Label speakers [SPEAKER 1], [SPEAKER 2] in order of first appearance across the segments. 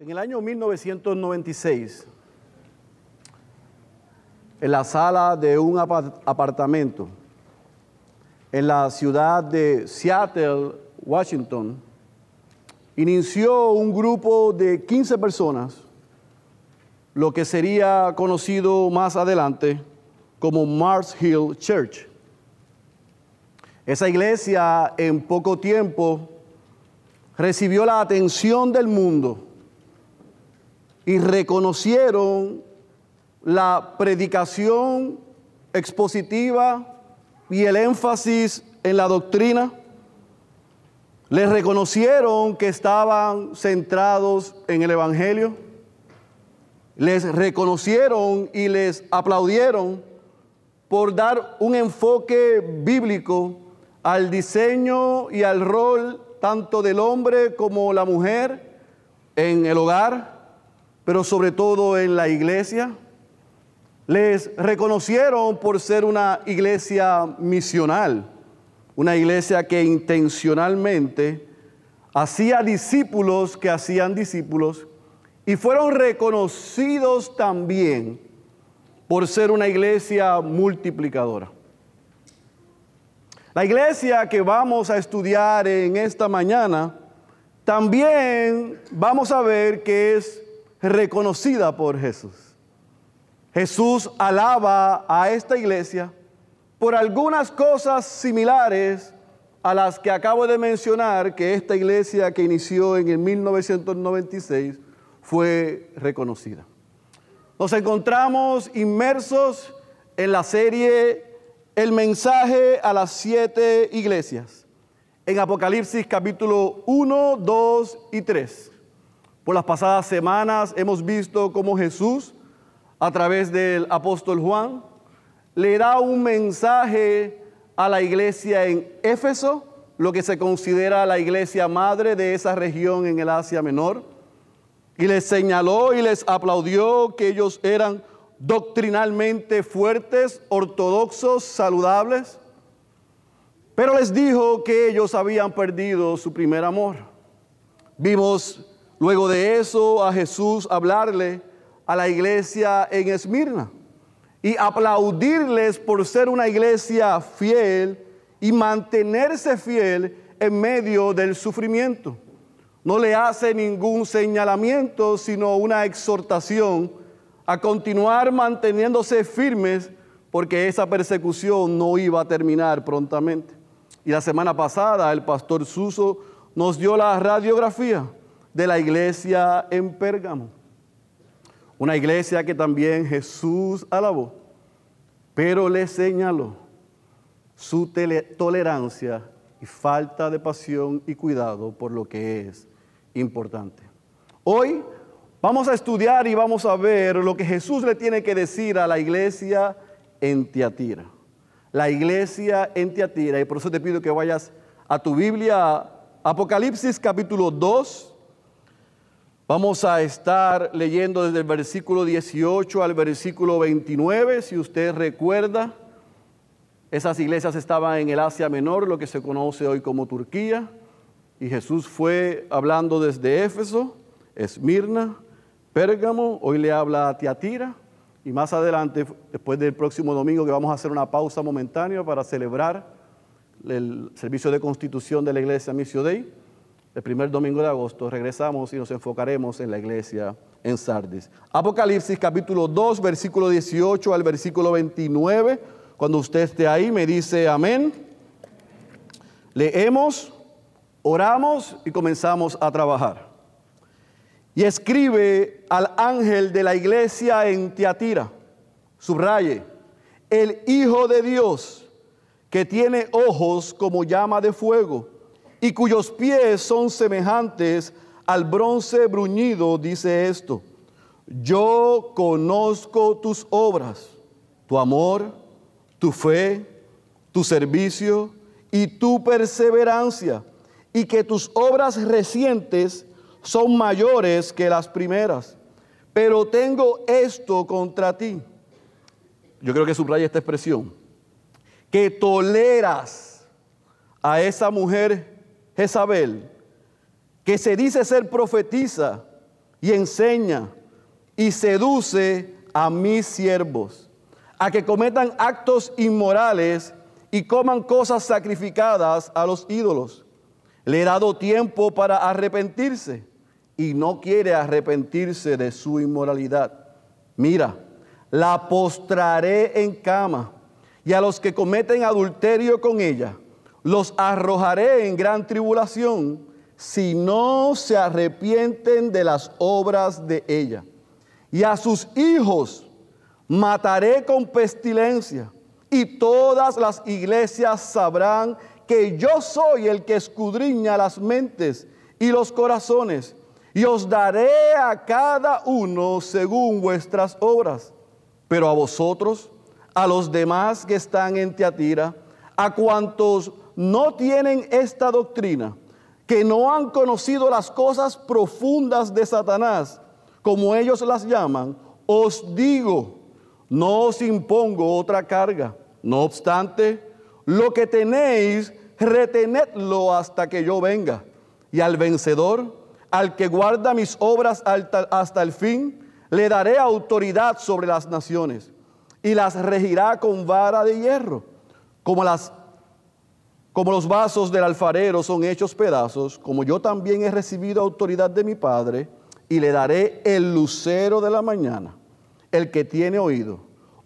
[SPEAKER 1] En el año 1996, en la sala de un apartamento en la ciudad de Seattle, Washington, inició un grupo de 15 personas, lo que sería conocido más adelante como Mars Hill Church. Esa iglesia en poco tiempo recibió la atención del mundo y reconocieron la predicación expositiva y el énfasis en la doctrina. Les reconocieron que estaban centrados en el Evangelio. Les reconocieron y les aplaudieron por dar un enfoque bíblico al diseño y al rol tanto del hombre como la mujer en el hogar, pero sobre todo en la iglesia. Les reconocieron por ser una iglesia misional, una iglesia que intencionalmente hacía discípulos que hacían discípulos y fueron reconocidos también por ser una iglesia multiplicadora. La iglesia que vamos a estudiar en esta mañana, también vamos a ver que es reconocida por Jesús. Jesús alaba a esta iglesia por algunas cosas similares a las que acabo de mencionar que esta iglesia que inició en el 1996 fue reconocida. Nos encontramos inmersos en la serie El mensaje a las siete iglesias, en Apocalipsis capítulo 1, 2 y 3. Por las pasadas semanas hemos visto cómo Jesús, a través del apóstol Juan, le da un mensaje a la iglesia en Éfeso, lo que se considera la iglesia madre de esa región en el Asia Menor, y les señaló y les aplaudió que ellos eran doctrinalmente fuertes, ortodoxos, saludables, pero les dijo que ellos habían perdido su primer amor. Vimos Luego de eso a Jesús hablarle a la iglesia en Esmirna y aplaudirles por ser una iglesia fiel y mantenerse fiel en medio del sufrimiento. No le hace ningún señalamiento, sino una exhortación a continuar manteniéndose firmes porque esa persecución no iba a terminar prontamente. Y la semana pasada el pastor Suso nos dio la radiografía de la iglesia en Pérgamo. Una iglesia que también Jesús alabó, pero le señaló su tolerancia y falta de pasión y cuidado por lo que es importante. Hoy vamos a estudiar y vamos a ver lo que Jesús le tiene que decir a la iglesia en Tiatira. La iglesia en Tiatira, y por eso te pido que vayas a tu Biblia, Apocalipsis capítulo 2, Vamos a estar leyendo desde el versículo 18 al versículo 29. Si usted recuerda, esas iglesias estaban en el Asia Menor, lo que se conoce hoy como Turquía. Y Jesús fue hablando desde Éfeso, Esmirna, Pérgamo, hoy le habla a Tiatira. Y más adelante, después del próximo domingo, que vamos a hacer una pausa momentánea para celebrar el servicio de constitución de la iglesia Missio Dei el primer domingo de agosto, regresamos y nos enfocaremos en la iglesia en Sardis. Apocalipsis capítulo 2, versículo 18 al versículo 29. Cuando usted esté ahí, me dice amén. Leemos, oramos y comenzamos a trabajar. Y escribe al ángel de la iglesia en Tiatira, subraye, el Hijo de Dios, que tiene ojos como llama de fuego y cuyos pies son semejantes al bronce bruñido, dice esto, yo conozco tus obras, tu amor, tu fe, tu servicio y tu perseverancia, y que tus obras recientes son mayores que las primeras. Pero tengo esto contra ti. Yo creo que subraya esta expresión. Que toleras a esa mujer Jezabel, que se dice ser profetiza y enseña y seduce a mis siervos a que cometan actos inmorales y coman cosas sacrificadas a los ídolos. Le he dado tiempo para arrepentirse y no quiere arrepentirse de su inmoralidad. Mira, la postraré en cama y a los que cometen adulterio con ella los arrojaré en gran tribulación si no se arrepienten de las obras de ella. Y a sus hijos mataré con pestilencia y todas las iglesias sabrán que yo soy el que escudriña las mentes y los corazones, y os daré a cada uno según vuestras obras. Pero a vosotros, a los demás que están en Teatira, a cuantos no tienen esta doctrina, que no han conocido las cosas profundas de Satanás, como ellos las llaman, os digo, no os impongo otra carga. No obstante, lo que tenéis, retenedlo hasta que yo venga. Y al vencedor, al que guarda mis obras hasta el fin, le daré autoridad sobre las naciones y las regirá con vara de hierro, como las como los vasos del alfarero son hechos pedazos, como yo también he recibido autoridad de mi Padre, y le daré el lucero de la mañana. El que tiene oído,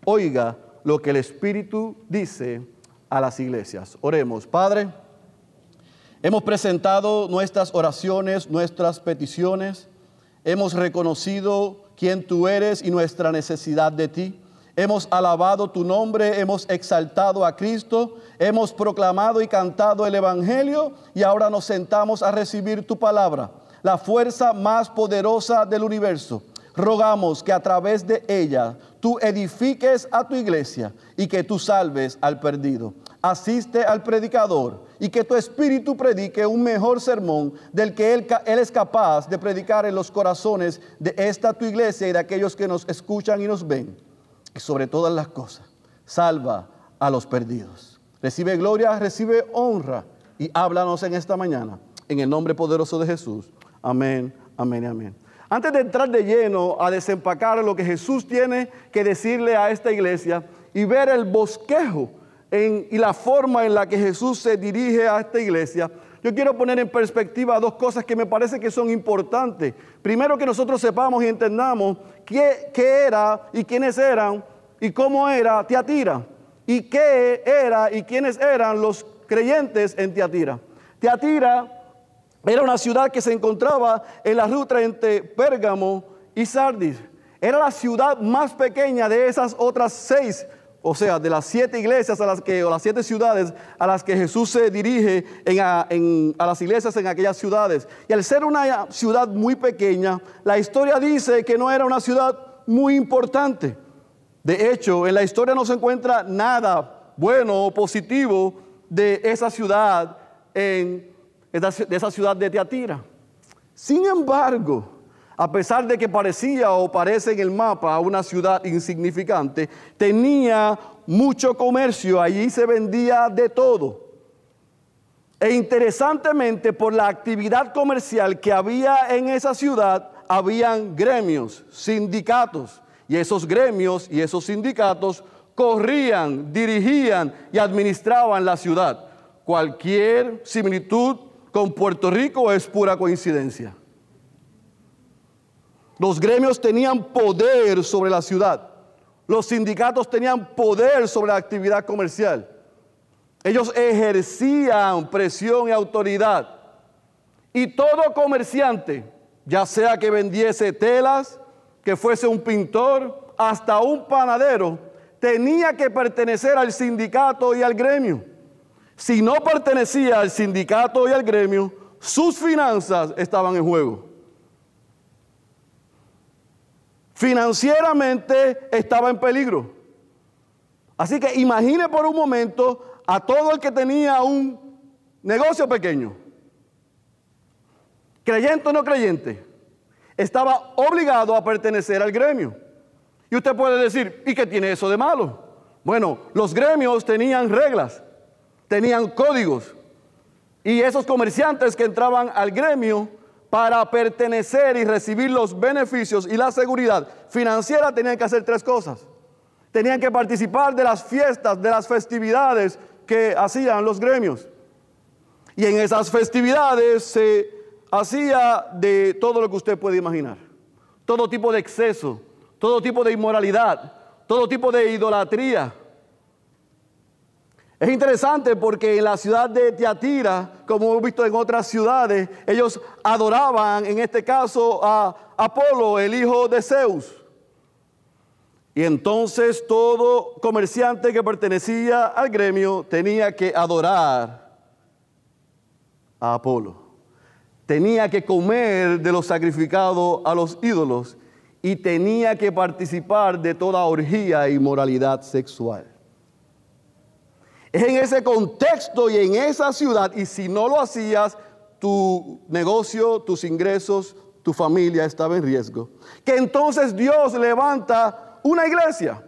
[SPEAKER 1] oiga lo que el Espíritu dice a las iglesias. Oremos, Padre. Hemos presentado nuestras oraciones, nuestras peticiones. Hemos reconocido quién tú eres y nuestra necesidad de ti. Hemos alabado tu nombre, hemos exaltado a Cristo, hemos proclamado y cantado el Evangelio y ahora nos sentamos a recibir tu palabra, la fuerza más poderosa del universo rogamos que a través de ella tú edifiques a tu iglesia y que tú salves al perdido. Asiste al predicador y que tu espíritu predique un mejor sermón del que él, él, es capaz de predicar en los corazones de esta tu iglesia y de aquellos que nos escuchan y nos ven. Y sobre todas las cosas, salva a los perdidos. Recibe gloria, recibe honra y háblanos en esta mañana. En el nombre poderoso de Jesús. Amén, amén amén. Antes de entrar de lleno a desempacar lo que Jesús tiene que decirle a esta iglesia y ver el bosquejo y la forma en la que Jesús se dirige a esta iglesia, yo quiero poner en perspectiva dos cosas que me parece que son importantes. Primero que nosotros sepamos y entendamos qué, era y quiénes eran y cómo era Teatira y qué era y quiénes eran los creyentes en Teatira. Teatira era una ciudad que se encontraba en la ruta entre Pérgamo y Sardis. Era la ciudad más pequeña de esas otras seis, o sea, de las siete iglesias a las que, o las siete ciudades a las que Jesús se dirige a, a las iglesias en aquellas ciudades. Y al ser una ciudad muy pequeña, la historia dice que no era una ciudad muy importante. De hecho, en la historia no se encuentra nada bueno o positivo de esa ciudad en de esa ciudad de Teatira. Sin embargo, a pesar de que parecía o parece en el mapa una ciudad insignificante, tenía mucho comercio, allí se vendía de todo. E interesantemente, por la actividad comercial que había en esa ciudad, habían gremios, sindicatos, y esos gremios y esos sindicatos corrían, dirigían y administraban la ciudad. Cualquier similitud con Puerto Rico es pura coincidencia. Los gremios tenían poder sobre la ciudad. Los sindicatos tenían poder sobre la actividad comercial. Ellos ejercían presión y autoridad. Y todo comerciante, ya sea que vendiese telas, que fuese un pintor, hasta un panadero, tenía que pertenecer al sindicato y al gremio si no pertenecía al sindicato y al gremio, sus finanzas estaban en juego. Financieramente estaba en peligro. Así que imagine por un momento a todo el que tenía un negocio pequeño, creyente o no creyente, estaba obligado a pertenecer al gremio. Y usted puede decir, ¿y qué tiene eso de malo? Bueno, los gremios tenían reglas tenían códigos. Y esos comerciantes que entraban al gremio para pertenecer y recibir los beneficios y la seguridad financiera tenían que hacer tres cosas. Tenían que participar de las fiestas, de las festividades que hacían los gremios. Y en esas festividades se hacía de todo lo que usted puede imaginar. Todo tipo de exceso, todo tipo de inmoralidad, todo tipo de idolatría. Es interesante porque en la ciudad de Tiatira, como hemos visto en otras ciudades, ellos adoraban en este caso a Apolo, el hijo de Zeus. Y entonces todo comerciante que pertenecía al gremio tenía que adorar a Apolo. Tenía que comer de lo sacrificado a los ídolos y tenía que participar de toda orgía y moralidad sexual. En ese contexto y en esa ciudad, y si no lo hacías, tu negocio, tus ingresos, tu familia estaba en riesgo. Que entonces Dios levanta una iglesia.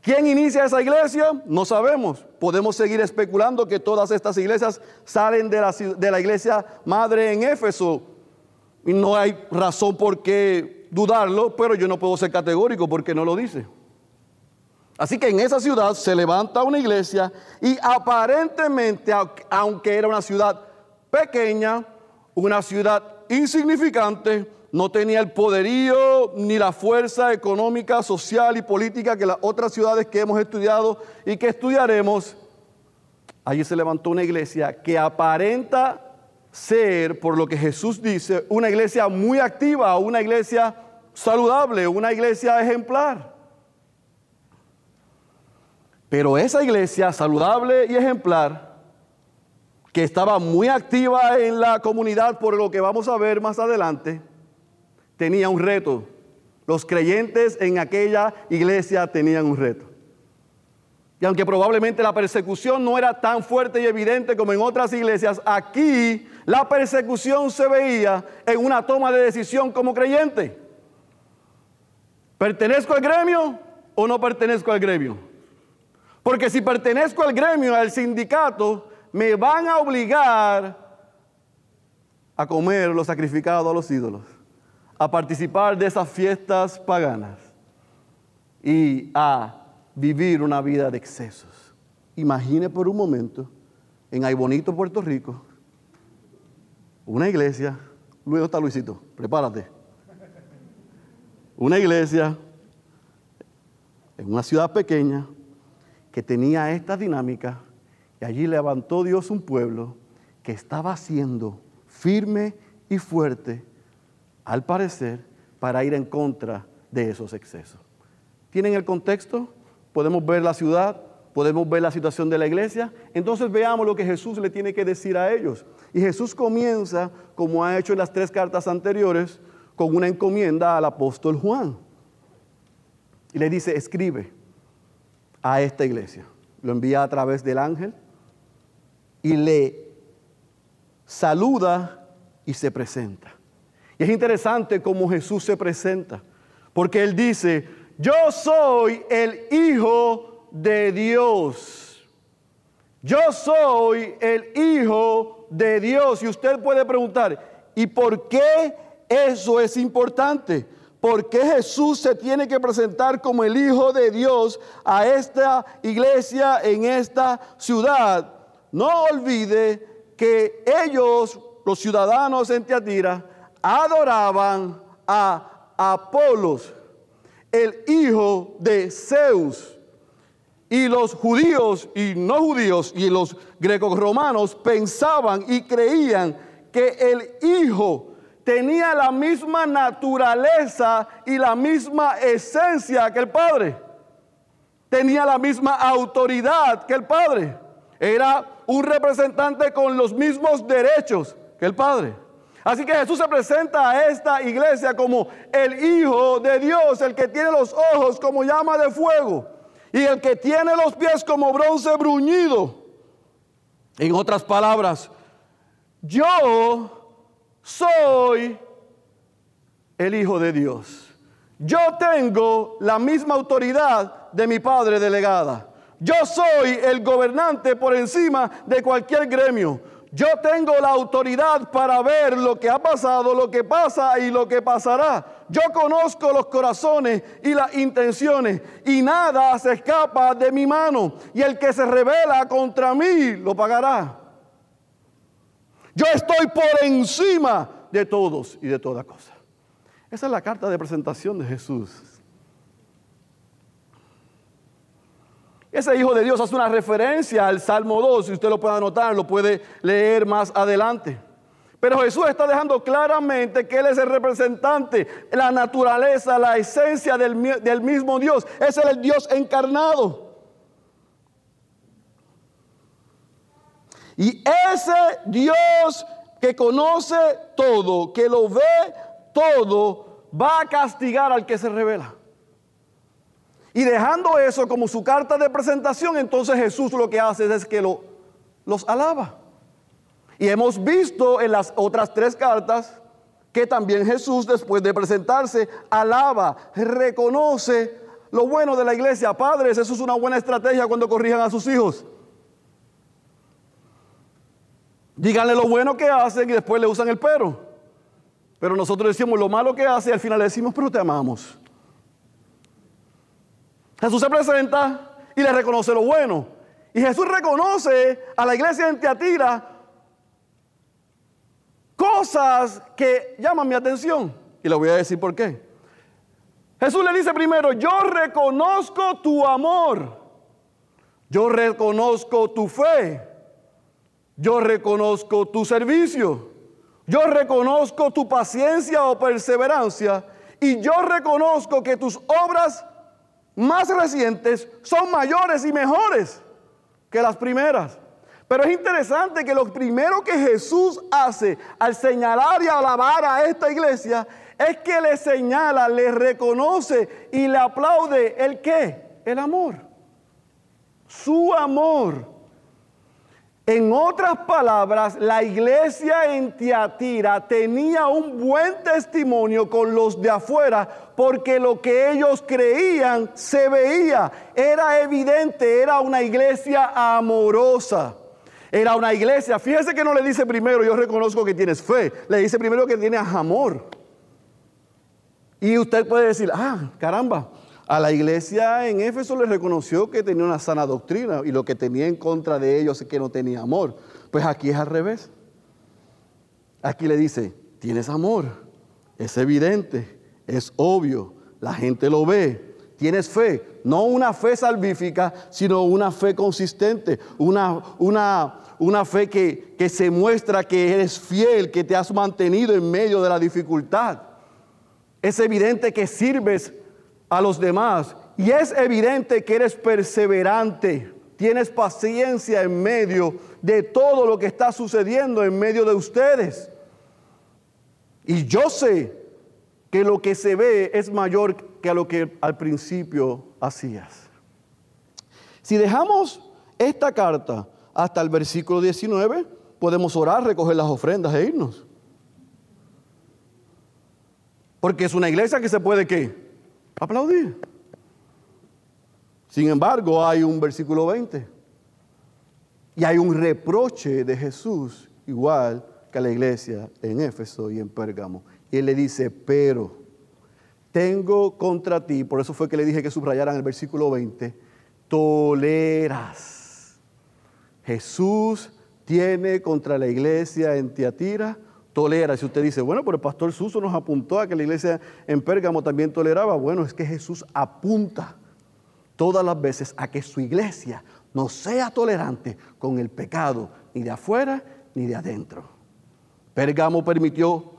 [SPEAKER 1] ¿Quién inicia esa iglesia? No sabemos. Podemos seguir especulando que todas estas iglesias salen de la, de la iglesia madre en Éfeso. Y no hay razón por qué dudarlo, pero yo no puedo ser categórico porque no lo dice. Así que en esa ciudad se levanta una iglesia y aparentemente, aunque era una ciudad pequeña, una ciudad insignificante, no tenía el poderío ni la fuerza económica, social y política que las otras ciudades que hemos estudiado y que estudiaremos. Allí se levantó una iglesia que aparenta ser, por lo que Jesús dice, una iglesia muy activa, una iglesia saludable, una iglesia ejemplar. Pero esa iglesia saludable y ejemplar, que estaba muy activa en la comunidad por lo que vamos a ver más adelante, tenía un reto. Los creyentes en aquella iglesia tenían un reto. Y aunque probablemente la persecución no era tan fuerte y evidente como en otras iglesias, aquí la persecución se veía en una toma de decisión como creyente. ¿Pertenezco al gremio o no pertenezco al gremio? Porque si pertenezco al gremio, al sindicato, me van a obligar a comer lo sacrificado a los ídolos, a participar de esas fiestas paganas y a vivir una vida de excesos. Imagine por un momento en Aybonito, Puerto Rico, una iglesia, luego está Luisito, prepárate. Una iglesia en una ciudad pequeña, que tenía esta dinámica y allí levantó Dios un pueblo que estaba siendo firme y fuerte, al parecer, para ir en contra de esos excesos. ¿Tienen el contexto? Podemos ver la ciudad, podemos ver la situación de la iglesia. Entonces veamos lo que Jesús le tiene que decir a ellos. Y Jesús comienza, como ha hecho en las tres cartas anteriores, con una encomienda al apóstol Juan. Y le dice, escribe a esta iglesia. Lo envía a través del ángel y le saluda y se presenta. Y es interesante cómo Jesús se presenta, porque Él dice, yo soy el Hijo de Dios. Yo soy el Hijo de Dios. Y usted puede preguntar, ¿y por qué eso es importante? ¿Por qué Jesús se tiene que presentar como el Hijo de Dios a esta iglesia en esta ciudad? No olvide que ellos, los ciudadanos en Teatira, adoraban a Apolos, el hijo de Zeus. Y los judíos y no judíos y los grecos romanos pensaban y creían que el hijo tenía la misma naturaleza y la misma esencia que el Padre. Tenía la misma autoridad que el Padre. Era un representante con los mismos derechos que el Padre. Así que Jesús se presenta a esta iglesia como el Hijo de Dios, el que tiene los ojos como llama de fuego y el que tiene los pies como bronce bruñido. En otras palabras, yo soy el Hijo de Dios. Yo tengo la misma autoridad de mi Padre delegada. Yo soy el gobernante por encima de cualquier gremio. yo tengo la autoridad para ver lo que ha pasado, lo que pasa y lo que pasará. Yo conozco los corazones y las intenciones y nada se escapa de mi mano. Y el que se revela contra mí lo pagará. Yo estoy por encima de todos y de toda cosa. Esa es la carta de presentación de Jesús. Ese Hijo de Dios hace una referencia al Salmo 2, si usted lo puede anotar, lo puede leer más adelante. Pero Jesús está dejando claramente que Él es el representante, la naturaleza, la esencia del, del mismo Dios. Es el Dios encarnado. Y ese Dios que conoce todo, que lo ve todo, va a castigar al que se revela. Y dejando eso como su carta de presentación, entonces Jesús lo que hace es que lo, los alaba. Y hemos visto en las otras tres cartas que también Jesús, después de presentarse, alaba, reconoce lo bueno de la iglesia. Padres, eso es una buena estrategia cuando corrijan a sus hijos. Díganle lo bueno que hacen y después le usan el pero. Pero nosotros decimos lo malo que hace y al final le decimos, pero te amamos. Jesús se presenta y le reconoce lo bueno. Y Jesús reconoce a la iglesia en Teatira cosas que llaman mi atención. Y le voy a decir por qué. Jesús le dice primero, yo reconozco tu amor. Yo reconozco tu fe. Yo reconozco tu servicio. Yo reconozco tu paciencia o perseverancia. Y yo reconozco que tus obras más recientes son mayores y mejores que las primeras. Pero es interesante que lo primero que Jesús hace al señalar y alabar a esta iglesia es que le señala, le reconoce y le aplaude el qué? El amor. Su amor. En otras palabras, la iglesia en Tiatira tenía un buen testimonio con los de afuera porque lo que ellos creían se veía, era evidente, era una iglesia amorosa. Era una iglesia, fíjese que no le dice primero, yo reconozco que tienes fe, le dice primero que tienes amor. Y usted puede decir, ah, caramba, a la iglesia en Éfeso le reconoció que tenía una sana doctrina y lo que tenía en contra de ellos es que no tenía amor. Pues aquí es al revés. Aquí le dice, tienes amor, es evidente, es obvio, la gente lo ve, tienes fe, no una fe salvífica, sino una fe consistente, una, una, una fe que, que se muestra que eres fiel, que te has mantenido en medio de la dificultad. Es evidente que sirves a los demás. Y es evidente que eres perseverante, tienes paciencia en medio de todo lo que está sucediendo en medio de ustedes. Y yo sé que lo que se ve es mayor que a lo que al principio hacías. Si dejamos esta carta hasta el versículo 19, podemos orar, recoger las ofrendas e irnos. Porque es una iglesia que se puede que aplaudir. Sin embargo, hay un versículo 20 y hay un reproche de Jesús igual que a la iglesia en Éfeso y en Pérgamo. Y él le dice, pero tengo contra ti, por eso fue que le dije que subrayaran el versículo 20, toleras. Jesús tiene contra la iglesia en Tiatira tolera. Si usted dice, bueno, pero el pastor Suso nos apuntó a que la iglesia en Pérgamo también toleraba, bueno, es que Jesús apunta todas las veces a que su iglesia no sea tolerante con el pecado, ni de afuera ni de adentro. Pérgamo permitió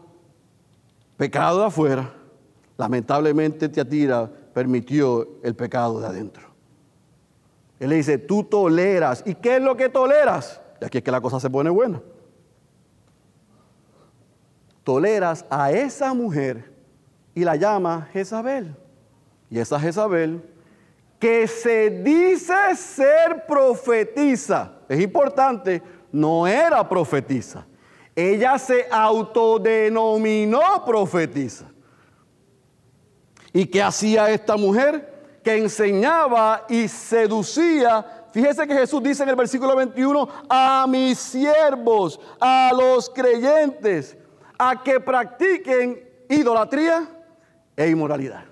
[SPEAKER 1] pecado de afuera, lamentablemente Teatira permitió el pecado de adentro. Él le dice, tú toleras. ¿Y qué es lo que toleras? Y aquí es que la cosa se pone buena toleras a esa mujer y la llama Jezabel. Y esa Jezabel que se dice ser profetiza, es importante, no era profetiza. Ella se autodenominó profetiza. ¿Y qué hacía esta mujer? Que enseñaba y seducía Fíjese que Jesús dice en el versículo 21, a mis siervos, a los creyentes, a que practiquen idolatría e inmoralidad.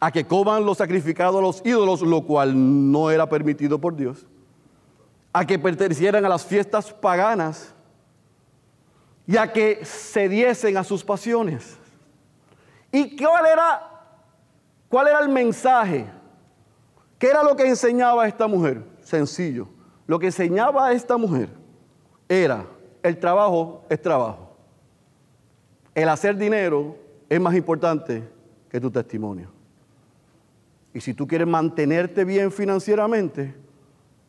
[SPEAKER 1] A que coman lo sacrificado a los ídolos, lo cual no era permitido por Dios. A que pertenecieran a las fiestas paganas y a que cediesen a sus pasiones. ¿Y cuál era, cuál era el mensaje? ¿Qué era lo que enseñaba esta mujer? Sencillo. Lo que enseñaba a esta mujer era, el trabajo es trabajo. El hacer dinero es más importante que tu testimonio. Y si tú quieres mantenerte bien financieramente,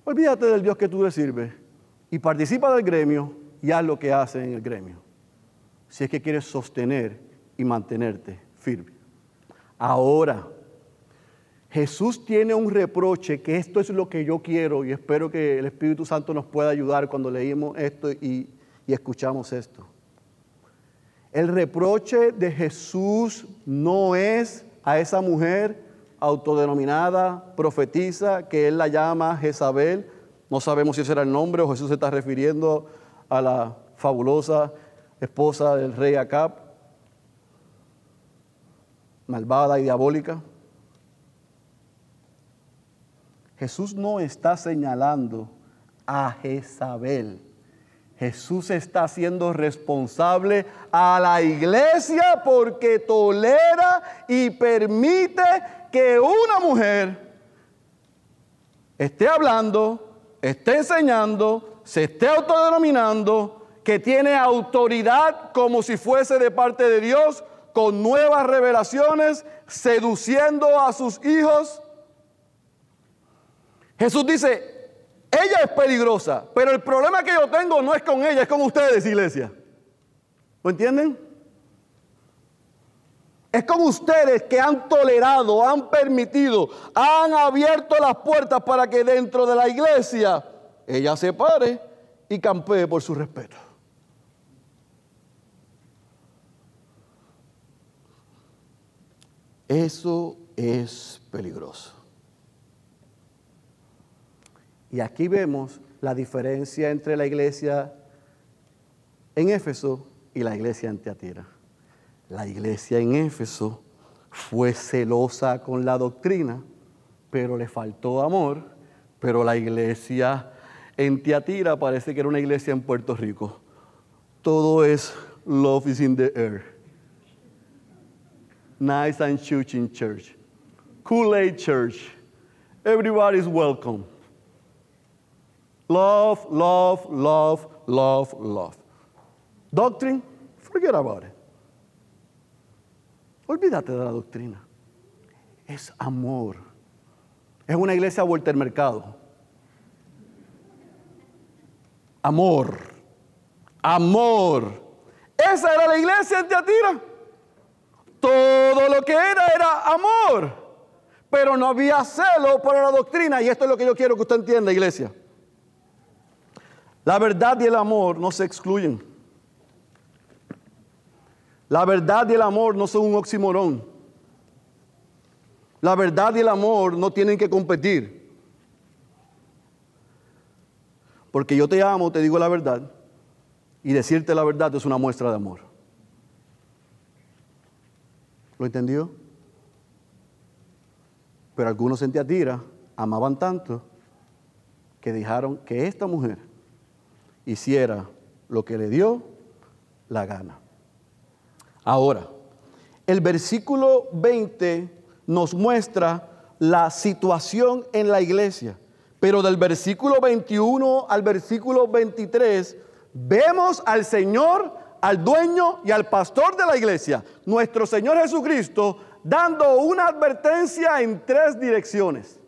[SPEAKER 1] olvídate del Dios que tú le sirves y participa del gremio y haz lo que hace en el gremio. Si es que quieres sostener y mantenerte firme. Ahora, Jesús tiene un reproche que esto es lo que yo quiero y espero que el Espíritu Santo nos pueda ayudar cuando leímos esto y, y escuchamos esto. El reproche de Jesús no es a esa mujer autodenominada profetiza que él la llama Jezabel. No sabemos si ese era el nombre o Jesús se está refiriendo a la fabulosa esposa del rey Acab, malvada y diabólica. Jesús no está señalando a Jezabel. Jesús está siendo responsable a la iglesia porque tolera y permite que una mujer esté hablando, esté enseñando, se esté autodenominando, que tiene autoridad como si fuese de parte de Dios, con nuevas revelaciones, seduciendo a sus hijos. Jesús dice, ella es peligrosa, pero el problema que yo tengo no es con ella, es con ustedes, iglesia. ¿Lo entienden? Es con ustedes que han tolerado, han permitido, han abierto las puertas para que dentro de la iglesia ella se pare y campee por su respeto. Eso es peligroso. Y aquí vemos la diferencia entre la iglesia en Éfeso y la iglesia en Teatira. La iglesia en Éfeso fue celosa con la doctrina, pero le faltó amor, pero la iglesia en Teatira parece que era una iglesia en Puerto Rico. Todo es love is in the air. Nice and shooting church. Kool-Aid church. Everybody's welcome. Love, love, love, love, love. Doctrine, forget about it. Olvídate de la doctrina. Es amor. Es una iglesia vuelta al mercado. Amor. Amor. Esa era la iglesia en Teatira. Todo lo que era era amor. Pero no había celo por la doctrina. Y esto es lo que yo quiero que usted entienda, iglesia. La verdad y el amor no se excluyen. La verdad y el amor no son un oximorón. La verdad y el amor no tienen que competir. Porque yo te amo, te digo la verdad, y decirte la verdad es una muestra de amor. ¿Lo entendió? Pero algunos en Teatira amaban tanto que dejaron que esta mujer hiciera lo que le dio la gana. Ahora, el versículo 20 nos muestra la situación en la iglesia, pero del versículo 21 al versículo 23 vemos al Señor, al dueño y al pastor de la iglesia, nuestro Señor Jesucristo, dando una advertencia en tres direcciones.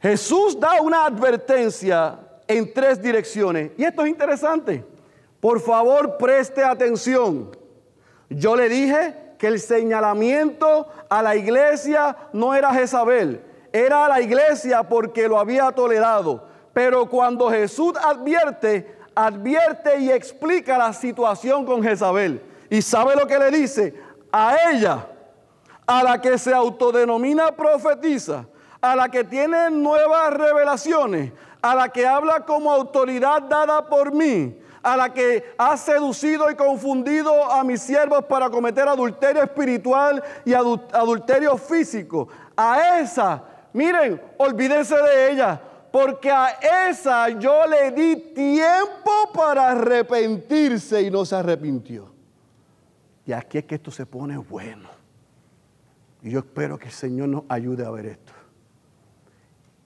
[SPEAKER 1] Jesús da una advertencia en tres direcciones. Y esto es interesante. Por favor, preste atención. Yo le dije que el señalamiento a la iglesia no era Jezabel, era a la iglesia porque lo había tolerado. Pero cuando Jesús advierte, advierte y explica la situación con Jezabel. ¿Y sabe lo que le dice? A ella, a la que se autodenomina profetiza, a la que tiene nuevas revelaciones, a la que habla como autoridad dada por mí, a la que ha seducido y confundido a mis siervos para cometer adulterio espiritual y adulterio físico. A esa, miren, olvídense de ella, porque a esa yo le di tiempo para arrepentirse y no se arrepintió. Y aquí es que esto se pone bueno. Y yo espero que el Señor nos ayude a ver esto.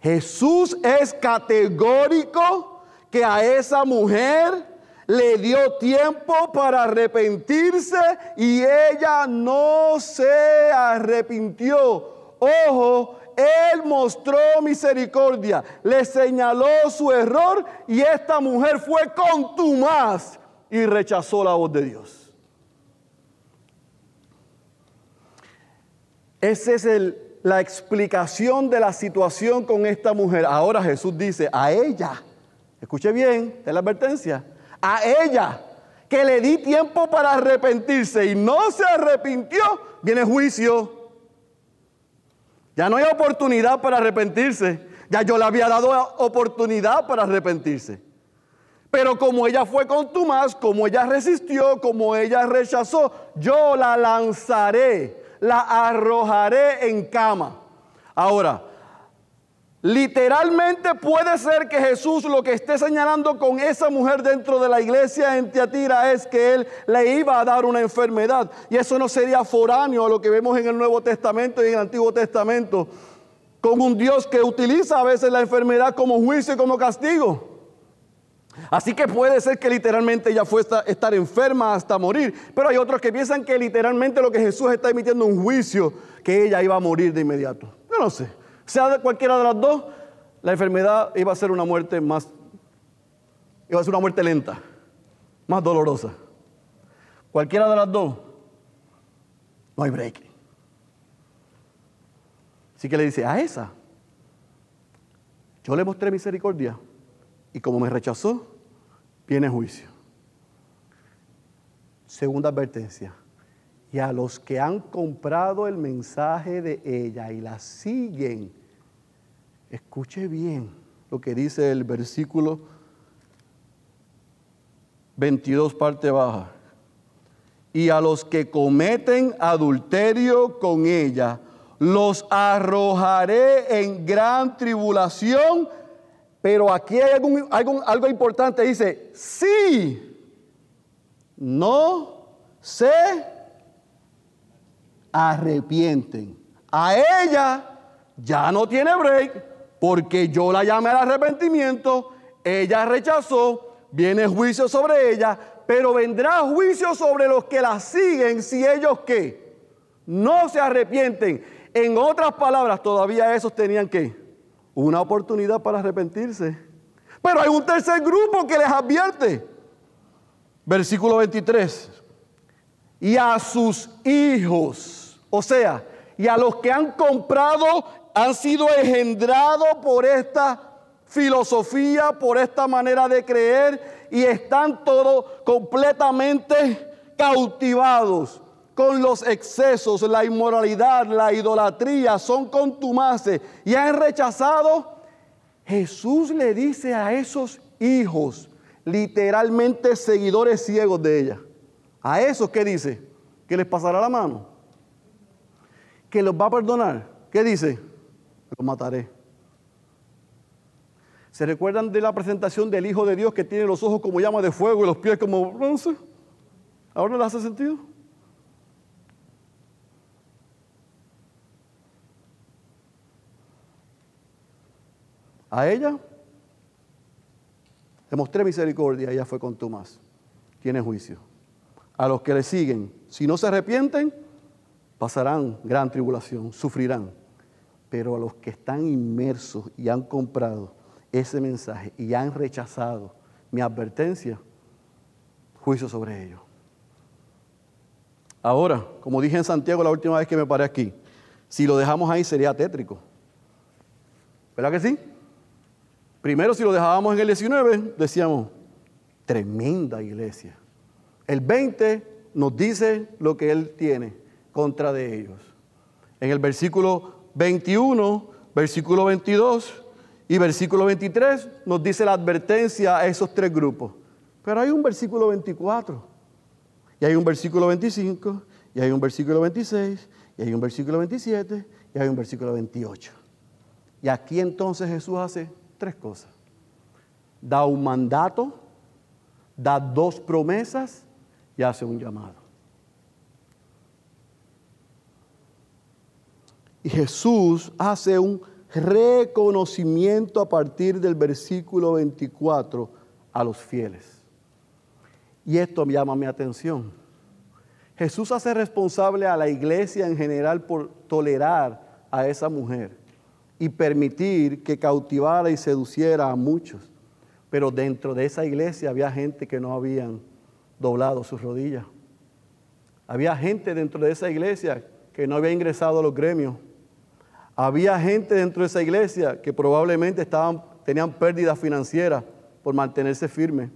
[SPEAKER 1] Jesús es categórico que a esa mujer le dio tiempo para arrepentirse y ella no se arrepintió. Ojo, él mostró misericordia, le señaló su error y esta mujer fue contumaz y rechazó la voz de Dios. Esa es la explicación de la situación con esta mujer. Ahora Jesús dice, a ella, escuche bien, es la advertencia, a ella que le di tiempo para arrepentirse y no se arrepintió, viene juicio. Ya no hay oportunidad para arrepentirse. Ya yo le había dado oportunidad para arrepentirse. Pero como ella fue contumaz, como ella resistió, como ella rechazó, yo la lanzaré la arrojaré en cama. Ahora, literalmente puede ser que Jesús lo que esté señalando con esa mujer dentro de la iglesia en Tiatira es que él le iba a dar una enfermedad. Y eso no sería foráneo a lo que vemos en el Nuevo Testamento y en el Antiguo Testamento, con un Dios que utiliza a veces la enfermedad como juicio y como castigo. Así que puede ser que literalmente ella fue a estar enferma hasta morir, pero hay otros que piensan que literalmente lo que Jesús está emitiendo un juicio, que ella iba a morir de inmediato. Yo no sé, sea cualquiera de las dos, la enfermedad iba a ser una muerte más, iba a ser una muerte lenta, más dolorosa. Cualquiera de las dos, no hay break. Así que le dice, a esa, yo le mostré misericordia y como me rechazó, viene juicio. Segunda advertencia. Y a los que han comprado el mensaje de ella y la siguen, escuche bien lo que dice el versículo 22, parte baja. Y a los que cometen adulterio con ella, los arrojaré en gran tribulación pero aquí hay algo, importante. Dice, sí, no se arrepienten. A ella ya no tiene break porque yo la llamé al arrepentimiento, ella rechazó, viene juicio sobre ella, pero vendrá juicio sobre los que la siguen si ellos qué? No se arrepienten. En otras palabras, todavía esos tenían que una oportunidad para arrepentirse. Pero hay un tercer grupo que les advierte. Versículo 23. Y a sus hijos, o sea, y a los que han comprado, han sido engendrados por esta filosofía, por esta manera de creer, y están todos completamente cautivados con los excesos, la inmoralidad, la idolatría, son contumaces y han rechazado, Jesús le dice a esos hijos, literalmente seguidores ciegos de ella, a esos que dice, que les pasará la mano, que los va a perdonar, ¿qué dice? Los mataré. ¿Se recuerdan de la presentación del Hijo de Dios que tiene los ojos como llama de fuego y los pies como bronce? ¿Ahora le hace sentido? A ella le mostré misericordia, ella fue con Tomás. Tiene juicio. A los que le siguen, si no se arrepienten, pasarán gran tribulación, sufrirán. Pero a los que están inmersos y han comprado ese mensaje y han rechazado mi advertencia, juicio sobre ellos. Ahora, como dije en Santiago la última vez que me paré aquí, si lo dejamos ahí sería tétrico. ¿Verdad que sí? Primero, si lo dejábamos en el 19, decíamos, tremenda iglesia. El 20 nos dice lo que él tiene contra de ellos. En el versículo 21, versículo 22 y versículo 23 nos dice la advertencia a esos tres grupos. Pero hay un versículo 24, y hay un versículo 25, y hay un versículo 26, y hay un versículo 27, y hay un versículo 28. Y aquí entonces Jesús hace tres cosas. Da un mandato, da dos promesas y hace un llamado. Y Jesús hace un reconocimiento a partir del versículo 24 a los fieles. Y esto me llama mi atención. Jesús hace responsable a la iglesia en general por tolerar a esa mujer y permitir que cautivara y seduciera a muchos. Pero dentro de esa iglesia había gente que no habían doblado sus rodillas. Había gente dentro de esa iglesia que no había ingresado a los gremios. Había gente dentro de esa iglesia que probablemente estaban, tenían pérdidas financieras por mantenerse firme.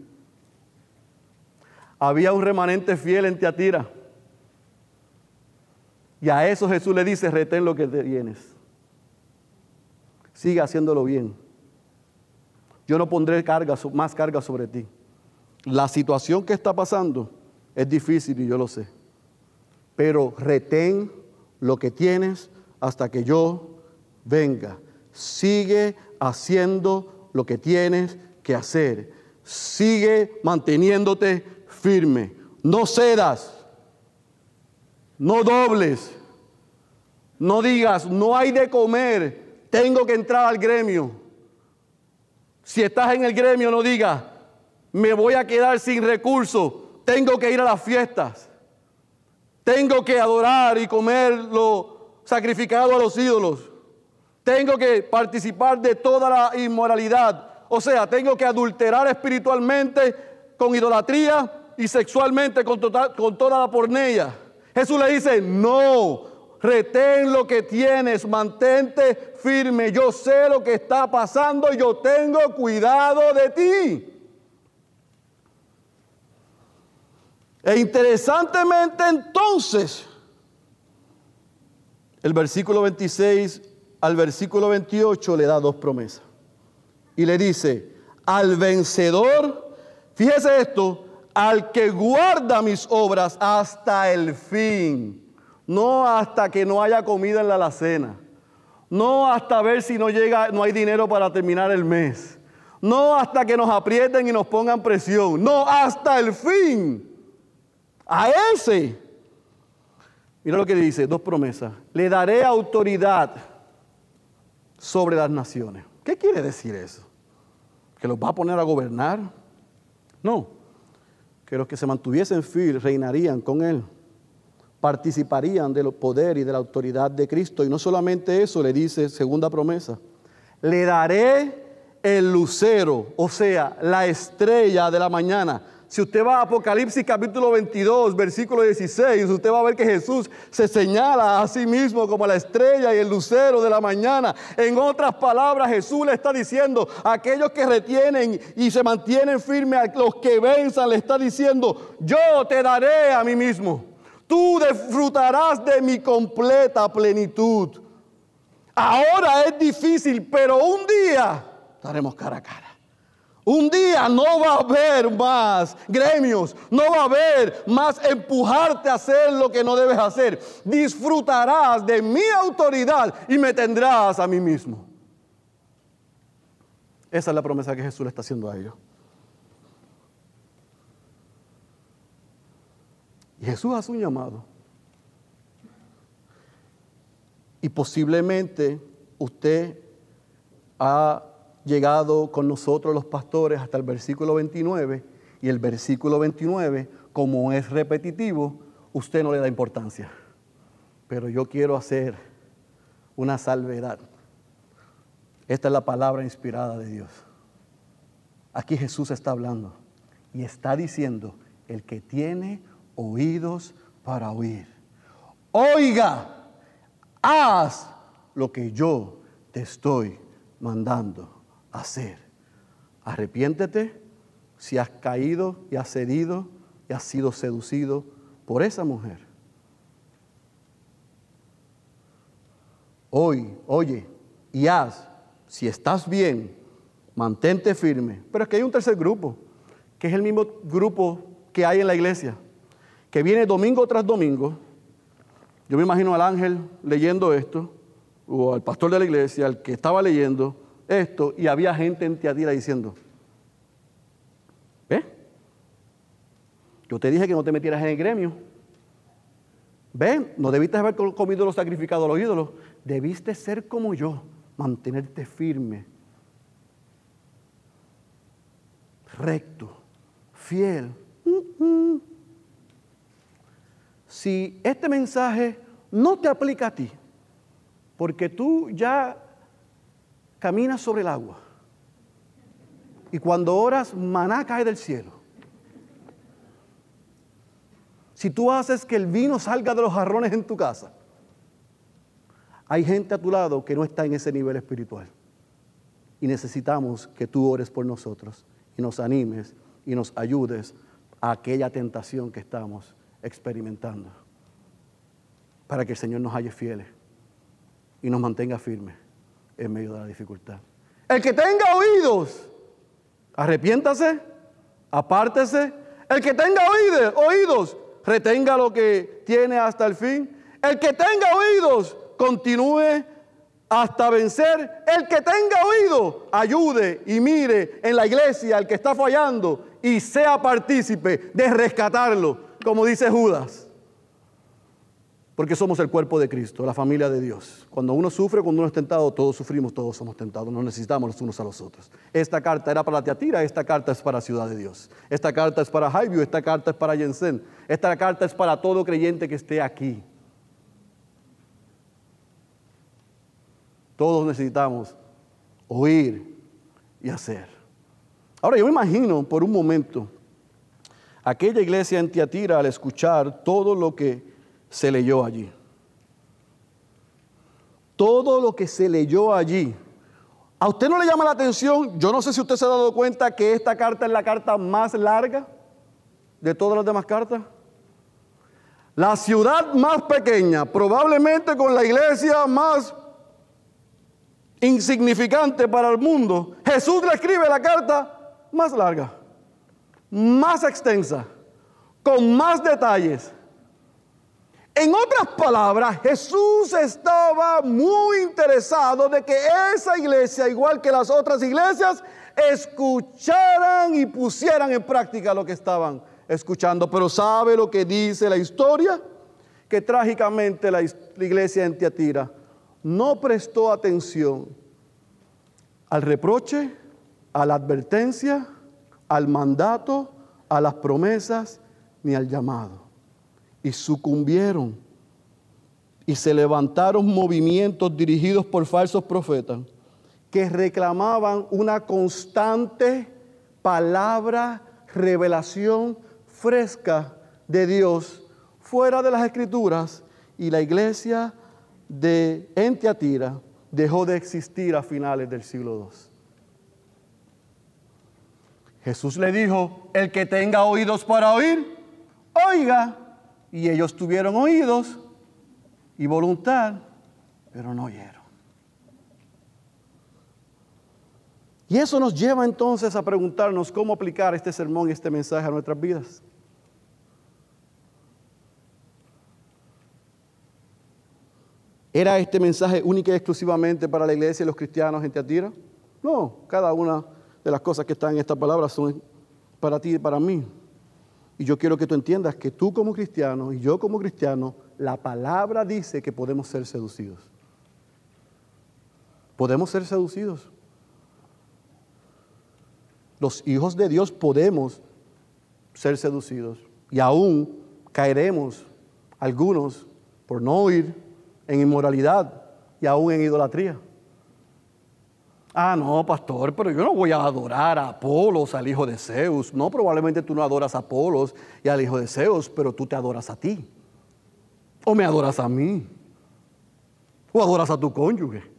[SPEAKER 1] Había un remanente fiel en Teatira. Y a eso Jesús le dice, retén lo que tienes. Sigue haciéndolo bien. Yo no pondré carga, más carga sobre ti. La situación que está pasando es difícil y yo lo sé. Pero retén lo que tienes hasta que yo venga. Sigue haciendo lo que tienes que hacer. Sigue manteniéndote firme. No cedas. No dobles. No digas, no hay de comer. Tengo que entrar al gremio. Si estás en el gremio, no digas, me voy a quedar sin recursos. Tengo que ir a las fiestas. Tengo que adorar y comer lo sacrificado a los ídolos. Tengo que participar de toda la inmoralidad. O sea, tengo que adulterar espiritualmente con idolatría y sexualmente con, tota-, toda la pornella. Jesús le dice, no, retén lo que tienes, mantente firme. Yo sé lo que está pasando y yo tengo cuidado de ti. E interesantemente entonces, el versículo 26 al versículo 28 le da dos promesas. Y le dice, al vencedor, fíjese esto, al que guarda mis obras hasta el fin, no hasta que no haya comida en la alacena, no hasta ver si no llega, no hay dinero para terminar el mes, no hasta que nos aprieten y nos pongan presión, no, hasta el fin. A ese. Mira lo que dice, dos promesas. Le daré autoridad sobre las naciones. ¿Qué quiere decir eso? ¿Que los va a poner a gobernar? No, que los que se mantuviesen fieles reinarían con él, participarían del poder y de la autoridad de Cristo. Y no solamente eso, le dice segunda promesa, le daré el lucero, o sea, la estrella de la mañana si usted va a Apocalipsis capítulo 22, versículo 16, usted va a ver que Jesús se señala a sí mismo como la estrella y el lucero de la mañana. En otras palabras, Jesús le está diciendo aquellos que retienen y se mantienen firmes, a los que venzan, le está diciendo, yo te daré a mí mismo. Tú disfrutarás de mi completa plenitud. Ahora es difícil, pero un día estaremos cara a cara. Un día no va a haber más gremios, no va a haber más empujarte a hacer lo que no debes hacer. Disfrutarás de mi autoridad y me tendrás a mí mismo. Esa es la promesa que Jesús le está haciendo a ellos. Jesús hace un llamado. Y posiblemente usted ha llegado con nosotros los pastores hasta el versículo 29 y el versículo 29, como es repetitivo, usted no le da importancia. Pero yo quiero hacer una salvedad. Esta es la palabra inspirada de Dios. Aquí Jesús está hablando y está diciendo, el que tiene oídos para oír, oiga, haz lo que yo te estoy mandando hacer. Arrepiéntete si has caído y has cedido y has sido seducido por esa mujer. Hoy, oye, y haz. Si estás bien, mantente firme. Pero es que hay un tercer grupo, que es el mismo grupo que hay en la iglesia, que viene domingo tras domingo. Yo me imagino al ángel leyendo esto, o al pastor de la iglesia, al que estaba leyendo esto, y había gente en Teatira diciendo, ¿ves? Yo te dije que no te metieras en el gremio. Ven, no debiste haber comido los sacrificados a los ídolos. Debiste ser como yo, mantenerte firme, recto, fiel. Si este mensaje no te aplica a ti, porque tú ya caminas sobre el agua, y cuando oras, maná cae del cielo. Si tú haces que el vino salga de los jarrones en tu casa, hay gente a tu lado que no está en ese nivel espiritual. Y necesitamos que tú ores por nosotros y nos animes y nos ayudes a aquella tentación que estamos experimentando. Para que el Señor nos halle fieles y nos mantenga firmes en medio de la dificultad. El que tenga oídos, arrepiéntase, apártese. El que tenga oídos, oídos, retenga lo que tiene hasta el fin. El que tenga oídos, continúe hasta vencer. El que tenga oído, ayude y mire en la iglesia al que está fallando y sea partícipe de rescatarlo, como dice Judas. Porque somos el cuerpo de Cristo, la familia de Dios. Cuando uno sufre, cuando uno es tentado, todos sufrimos, todos somos tentados, nos necesitamos los unos a los otros. Esta carta era para Teatira, esta carta es para Ciudad de Dios. Esta carta es para Jaivio, esta carta es para Jensen. Esta carta es para todo creyente que esté aquí. Todos necesitamos oír y hacer. Ahora yo me imagino por un momento aquella iglesia en Tiatira al escuchar todo lo que se leyó allí. Todo lo que se leyó allí. ¿A usted no le llama la atención? Yo no sé si usted se ha dado cuenta que esta carta es la carta más larga de todas las demás cartas. La ciudad más pequeña, probablemente con la iglesia más insignificante para el mundo, Jesús le escribe la carta más larga, más extensa, con más detalles. En otras palabras, Jesús estaba muy interesado de que esa iglesia, igual que las otras iglesias, escucharan y pusieran en práctica lo que estaban escuchando. Pero ¿sabe lo que dice la historia? Que trágicamente la, iglesia en Tiatira no prestó atención al reproche, a la advertencia, al mandato, a las promesas, ni al llamado y sucumbieron. Y se levantaron movimientos dirigidos por falsos profetas que reclamaban una constante palabra, revelación fresca de Dios fuera de las escrituras y la iglesia de Entiatira dejó de existir a finales del siglo II. Jesús le dijo, el que tenga oídos para oír, oiga. Y ellos tuvieron oídos y voluntad, pero no oyeron. Y eso nos lleva entonces a preguntarnos cómo aplicar este sermón y este mensaje a nuestras vidas. ¿Era este mensaje único y exclusivamente para la iglesia y los cristianos en Teatira? No, cada una de las cosas que están en esta palabra son para ti y para mí. Y yo quiero que tú entiendas que tú como cristiano y yo como cristiano, la palabra dice que podemos ser seducidos. Podemos ser seducidos. Los hijos de Dios podemos ser seducidos y aún caeremos algunos por no oír en inmoralidad y aún en idolatría. Ah, no, pastor, pero yo no voy a adorar a Apolos, al hijo de Zeus. No, probablemente tú no adoras a Apolos y al hijo de Zeus, pero tú te adoras a ti. O me adoras a mí. O adoras a tu cónyuge.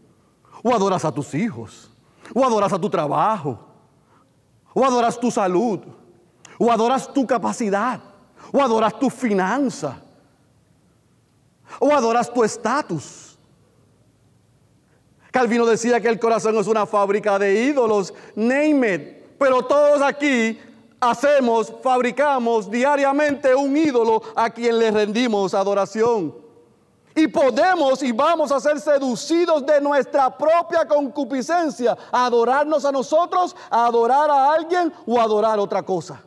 [SPEAKER 1] O adoras a tus hijos. O adoras a tu trabajo. O adoras tu salud. O adoras tu capacidad. O adoras tu finanza. O adoras tu estatus. Calvino decía que el corazón es una fábrica de ídolos, name it. Pero todos aquí hacemos, fabricamos diariamente un ídolo a quien le rendimos adoración. Y podemos y vamos a ser seducidos de nuestra propia concupiscencia, a adorarnos a nosotros, a adorar a alguien o a adorar otra cosa.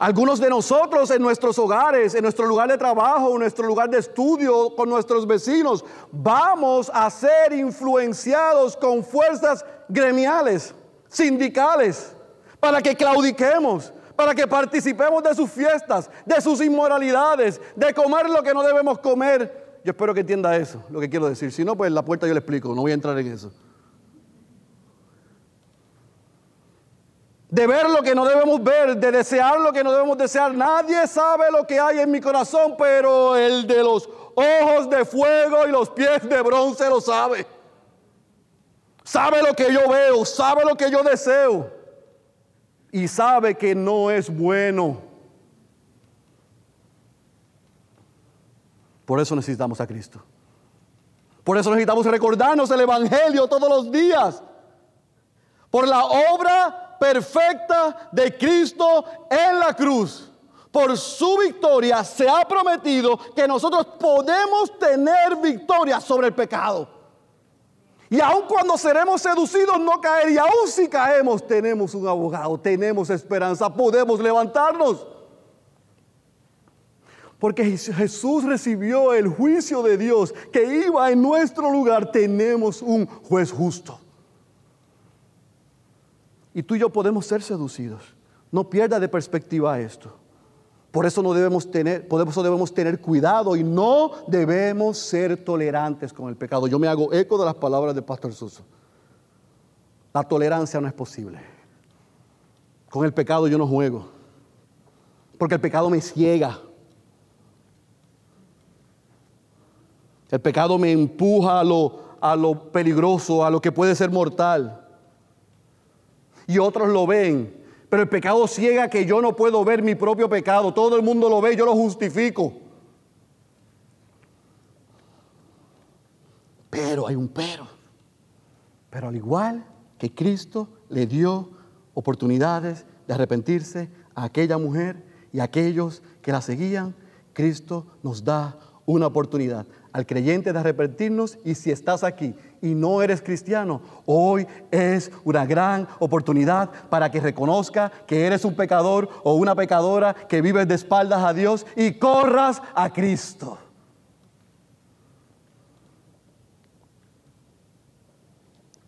[SPEAKER 1] Algunos de nosotros en nuestros hogares, en nuestro lugar de trabajo, en nuestro lugar de estudio, con nuestros vecinos, vamos a ser influenciados con fuerzas gremiales, sindicales, para que claudiquemos, para que participemos de sus fiestas, de sus inmoralidades, de comer lo que no debemos comer. Yo espero que entienda eso, lo que quiero decir. Si no, pues en la puerta yo le explico, no voy a entrar en eso. De ver lo que no debemos ver, de desear lo que no debemos desear. Nadie sabe lo que hay en mi corazón, pero el de los ojos de fuego y los pies de bronce lo sabe. Sabe lo que yo veo, sabe lo que yo deseo y sabe que no es bueno. Por eso necesitamos a Cristo. Por eso necesitamos recordarnos el Evangelio todos los días. Por la obra perfecta de Cristo en la cruz. Por su victoria se ha prometido que nosotros podemos tener victoria sobre el pecado. Y aun cuando seremos seducidos, no caer. Y aun si caemos, tenemos un abogado, tenemos esperanza, podemos levantarnos. Porque Jesús recibió el juicio de Dios que iba en nuestro lugar. Tenemos un juez justo. Y tú y yo podemos ser seducidos. No pierda de perspectiva esto. Por eso no debemos tener, por eso debemos tener cuidado y no debemos ser tolerantes con el pecado. Yo me hago eco de las palabras del pastor Suso. La tolerancia no es posible. Con el pecado yo no juego. Porque el pecado me ciega. El pecado me empuja a lo, a lo peligroso, a lo que puede ser mortal y otros lo ven. Pero el pecado ciega que yo no puedo ver mi propio pecado. Todo el mundo lo ve, yo lo justifico. Pero hay un pero. Pero al igual que Cristo le dio oportunidades de arrepentirse a aquella mujer y a aquellos que la seguían, Cristo nos da una oportunidad al creyente de arrepentirnos y si estás aquí y no eres cristiano, hoy es una gran oportunidad para que reconozca que eres un pecador o una pecadora que vives de espaldas a Dios y corras a Cristo.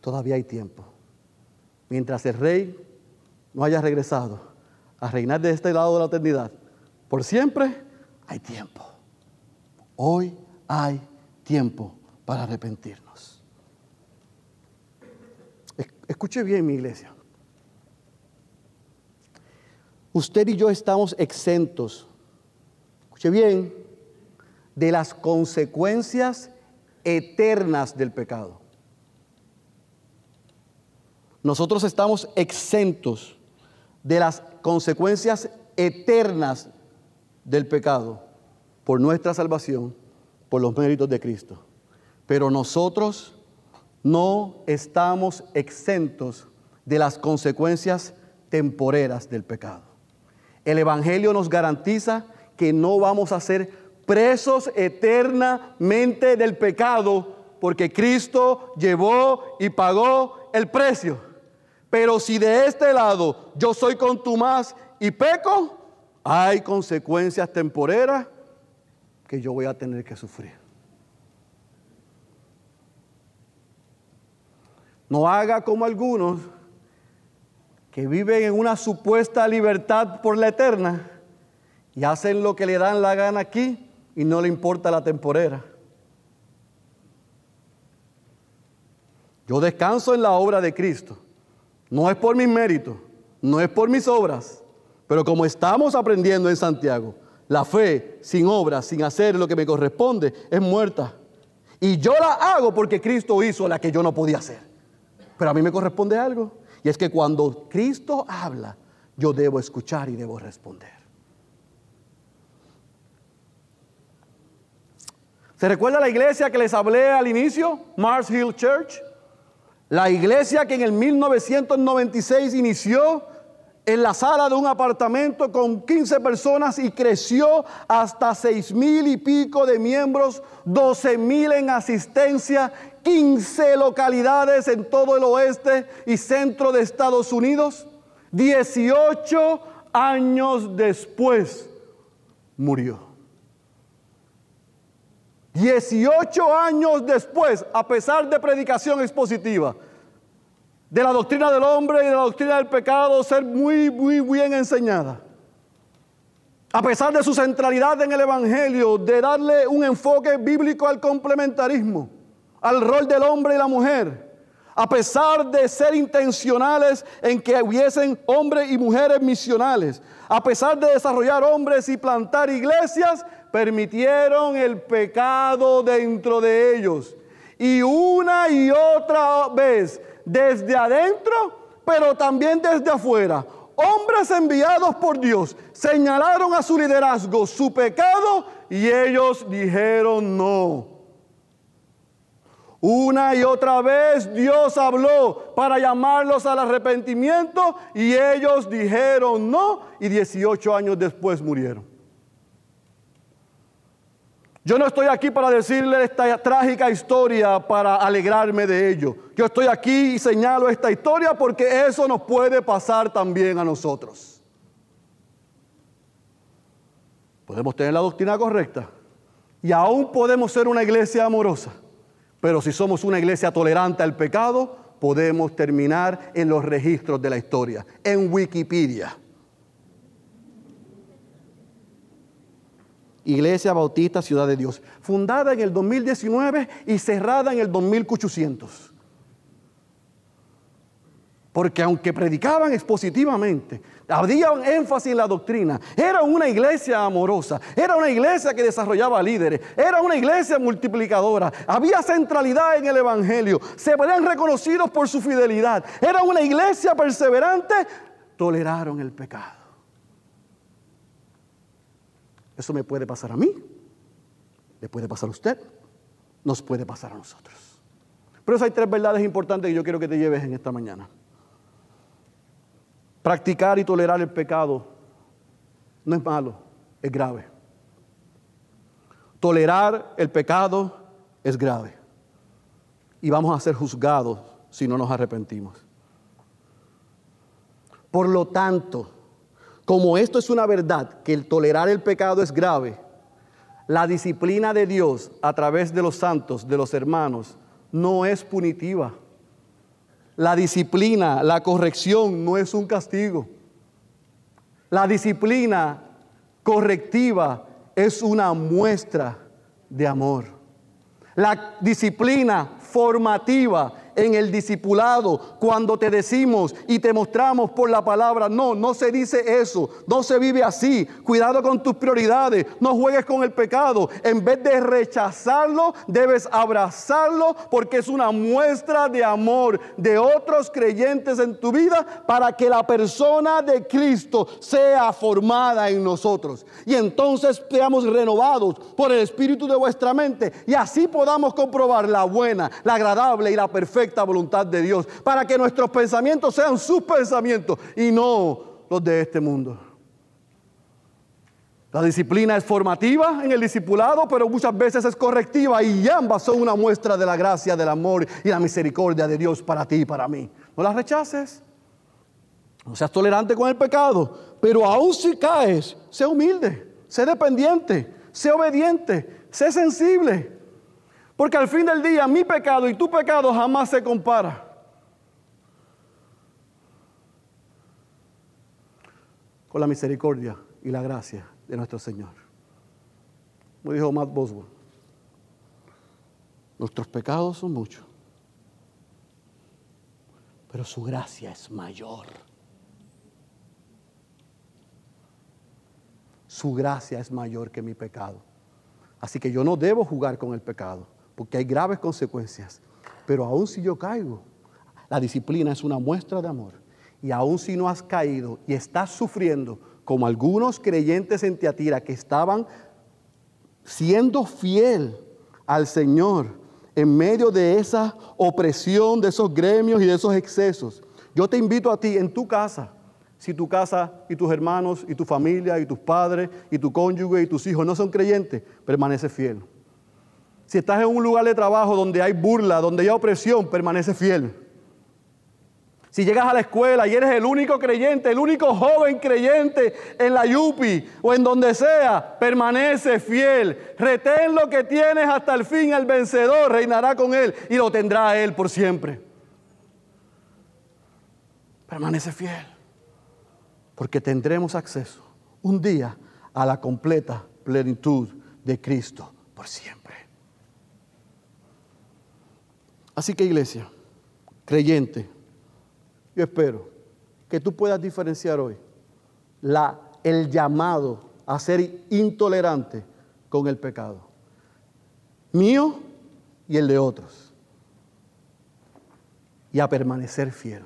[SPEAKER 1] Todavía hay tiempo. Mientras el rey no haya regresado a reinar de este lado de la eternidad, por siempre hay tiempo. Hoy hay tiempo para arrepentirnos. Escuche bien mi iglesia. Usted y yo estamos exentos, escuche bien, de las consecuencias eternas del pecado. Nosotros estamos exentos de las consecuencias eternas del pecado por nuestra salvación, por los méritos de Cristo. Pero nosotros no estamos exentos de las consecuencias temporeras del pecado. El Evangelio nos garantiza que no vamos a ser presos eternamente del pecado porque Cristo llevó y pagó el precio. Pero si de este lado yo soy contumaz y peco, hay consecuencias temporeras que yo voy a tener que sufrir. No haga como algunos que viven en una supuesta libertad por la eterna y hacen lo que le dan la gana aquí y no le importa la temporera. Yo descanso en la obra de Cristo. No es por mis méritos, no es por mis obras, pero como estamos aprendiendo en Santiago, la fe sin obras, sin hacer lo que me corresponde, es muerta. Y yo la hago porque Cristo hizo la que yo no podía hacer. Pero a mí me corresponde algo. Y es que cuando Cristo habla, yo debo escuchar y debo responder. ¿Se recuerda la iglesia que les hablé al inicio? Mars Hill Church. La iglesia que en el 1996 inició en la sala de un apartamento con 15 personas y creció hasta 6 mil y pico de miembros, 12 mil en asistencia, 15 localidades en todo el oeste y centro de Estados Unidos. 18 años después murió. 18 años después, a pesar de predicación expositiva, de la doctrina del hombre y de la doctrina del pecado ser muy, muy bien enseñada. A pesar de su centralidad en el Evangelio, de darle un enfoque bíblico al complementarismo, al rol del hombre y la mujer, a pesar de ser intencionales en que hubiesen hombres y mujeres misionales, a pesar de desarrollar hombres y plantar iglesias, permitieron el pecado dentro de ellos. Y una y otra vez desde adentro, pero también desde afuera. Hombres enviados por Dios señalaron a su liderazgo su pecado y ellos dijeron no. Una y otra vez Dios habló para llamarlos al arrepentimiento y ellos dijeron no y 18 años después murieron. Yo no estoy aquí para decirle esta trágica historia para alegrarme de ello. Yo estoy aquí y señalo esta historia porque eso nos puede pasar también a nosotros. Podemos tener la doctrina correcta y aún podemos ser una iglesia amorosa, pero si somos una iglesia tolerante al pecado, podemos terminar en los registros de la historia, en Wikipedia. Iglesia Bautista Ciudad de Dios, fundada en el 2019 y cerrada en el 2800. Porque aunque predicaban expositivamente, habían énfasis en la doctrina, era una iglesia amorosa, era una iglesia que desarrollaba líderes, era una iglesia multiplicadora, había centralidad en el Evangelio, se veían reconocidos por su fidelidad, era una iglesia perseverante, toleraron el pecado. Eso me puede pasar a mí, le puede pasar a usted, nos puede pasar a nosotros. Pero eso hay tres verdades importantes que yo quiero que te lleves en esta mañana. Practicar y tolerar el pecado no es malo, es grave. Tolerar el pecado es grave. Y vamos a ser juzgados si no nos arrepentimos. Por lo tanto, como esto es una verdad, que el tolerar el pecado es grave, la disciplina de Dios a través de los santos, de los hermanos, no es punitiva. La disciplina, la corrección no es un castigo. La disciplina correctiva es una muestra de amor. La disciplina formativa en el discipulado, cuando te decimos y te mostramos por la palabra, no, no se dice eso, no se vive así. Cuidado con tus prioridades, no juegues con el pecado. En vez de rechazarlo, debes abrazarlo porque es una muestra de amor de otros creyentes en tu vida para que la persona de Cristo sea formada en nosotros. Y entonces seamos renovados por el Espíritu de vuestra mente y así podamos comprobar la buena, la agradable y la perfecta voluntad de Dios, para que nuestros pensamientos sean sus pensamientos y no los de este mundo. La disciplina es formativa en el discipulado, pero muchas veces es correctiva y ambas son una muestra de la gracia, del amor y la misericordia de Dios para ti y para mí. No las rechaces. No seas tolerante con el pecado, pero aún si caes, sé humilde, sé dependiente, sé obediente, sé sensible. Porque al fin del día mi pecado y tu pecado jamás se compara. Con la misericordia y la gracia de nuestro Señor. Como dijo Matt Boswell, nuestros pecados son muchos, pero su gracia es mayor. Su gracia es mayor que mi pecado. Así que yo no debo jugar con el pecado porque hay graves consecuencias. Pero aún si yo caigo, la disciplina es una muestra de amor. Y aún si no has caído y estás sufriendo, como algunos creyentes en Teatira que estaban siendo fiel al Señor en medio de esa opresión, de esos gremios y de esos excesos. Yo te invito a ti en tu casa, si tu casa y tus hermanos y tu familia y tus padres y tu cónyuge y tus hijos no son creyentes, permanece fiel. Si estás en un lugar de trabajo donde hay burla, donde hay opresión, permanece fiel. Si llegas a la escuela y eres el único creyente, el único joven creyente en la Yupi o en donde sea, permanece fiel. Retén lo que tienes hasta el fin. El vencedor reinará con él y lo tendrá él por siempre. Permanece fiel. Porque tendremos acceso un día a la completa plenitud de Cristo por siempre. Así que iglesia, creyente, yo espero que tú puedas diferenciar hoy la, el llamado a ser intolerante con el pecado. Mío y el de otros. Y a permanecer fiel.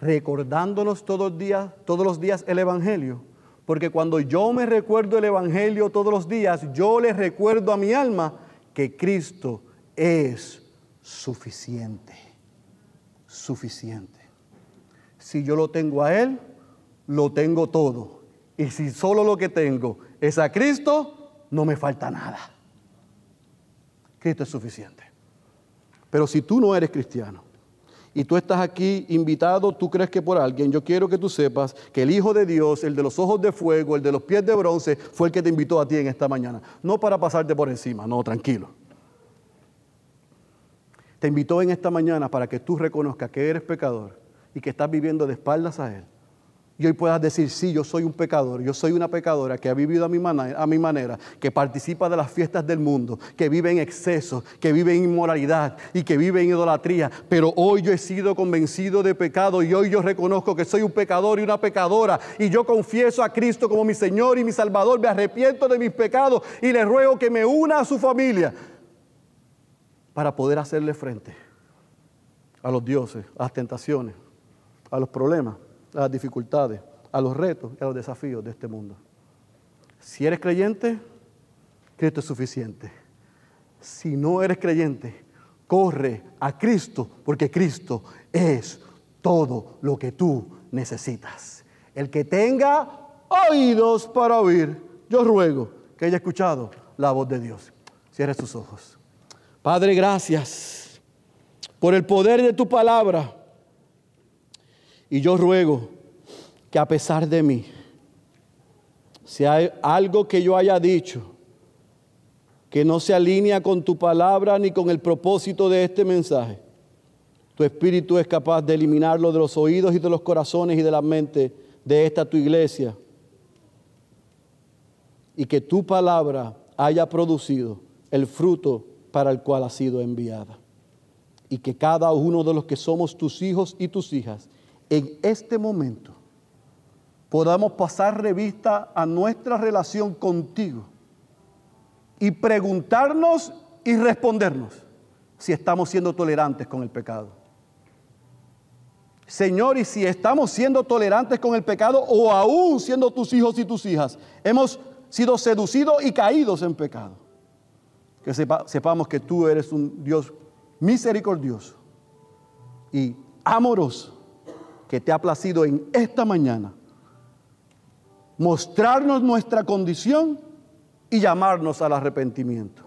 [SPEAKER 1] Recordándonos todos los días, todos los días el Evangelio. Porque cuando yo me recuerdo el Evangelio todos los días, yo le recuerdo a mi alma que Cristo es suficiente suficiente. Si yo lo tengo a Él, lo tengo todo. Y si solo lo que tengo es a Cristo, no me falta nada. Cristo es suficiente. Pero si tú no eres cristiano y tú estás aquí invitado, tú crees que por alguien, yo quiero que tú sepas que el Hijo de Dios, el de los ojos de fuego, el de los pies de bronce, fue el que te invitó a ti en esta mañana. No para pasarte por encima, no, tranquilo te invitó en esta mañana para que tú reconozcas que eres pecador y que estás viviendo de espaldas a Él. Y hoy puedas decir, sí, yo soy un pecador, yo soy una pecadora que ha vivido a mi, manera, a mi manera, que participa de las fiestas del mundo, que vive en exceso, que vive en inmoralidad y que vive en idolatría. Pero hoy yo he sido convencido de pecado y hoy yo reconozco que soy un pecador y una pecadora. Y yo confieso a Cristo como mi Señor y mi Salvador, me arrepiento de mis pecados y le ruego que me una a su familia para poder hacerle frente a los dioses, a las tentaciones, a los problemas, a las dificultades, a los retos y a los desafíos de este mundo. Si eres creyente, Cristo es suficiente. Si no eres creyente, corre a Cristo, porque Cristo es todo lo que tú necesitas. El que tenga oídos para oír, yo ruego que haya escuchado la voz de Dios. Cierre sus ojos. Padre, gracias por el poder de tu palabra. Y yo ruego que a pesar de mí, si hay algo que yo haya dicho que no se alinea con tu palabra ni con el propósito de este mensaje, tu espíritu es capaz de eliminarlo de los oídos y de los corazones y de la mente de esta tu iglesia. Y que tu palabra haya producido el fruto para el cual ha sido enviada. Y que cada uno de los que somos tus hijos y tus hijas, en este momento, podamos pasar revista a nuestra relación contigo y preguntarnos y respondernos si estamos siendo tolerantes con el pecado. Señor, y si estamos siendo tolerantes con el pecado o aún siendo tus hijos y tus hijas, hemos sido seducidos y caídos en pecado que sepamos que tú eres un Dios misericordioso y amoroso, que te ha placido en esta mañana mostrarnos nuestra condición y llamarnos al arrepentimiento.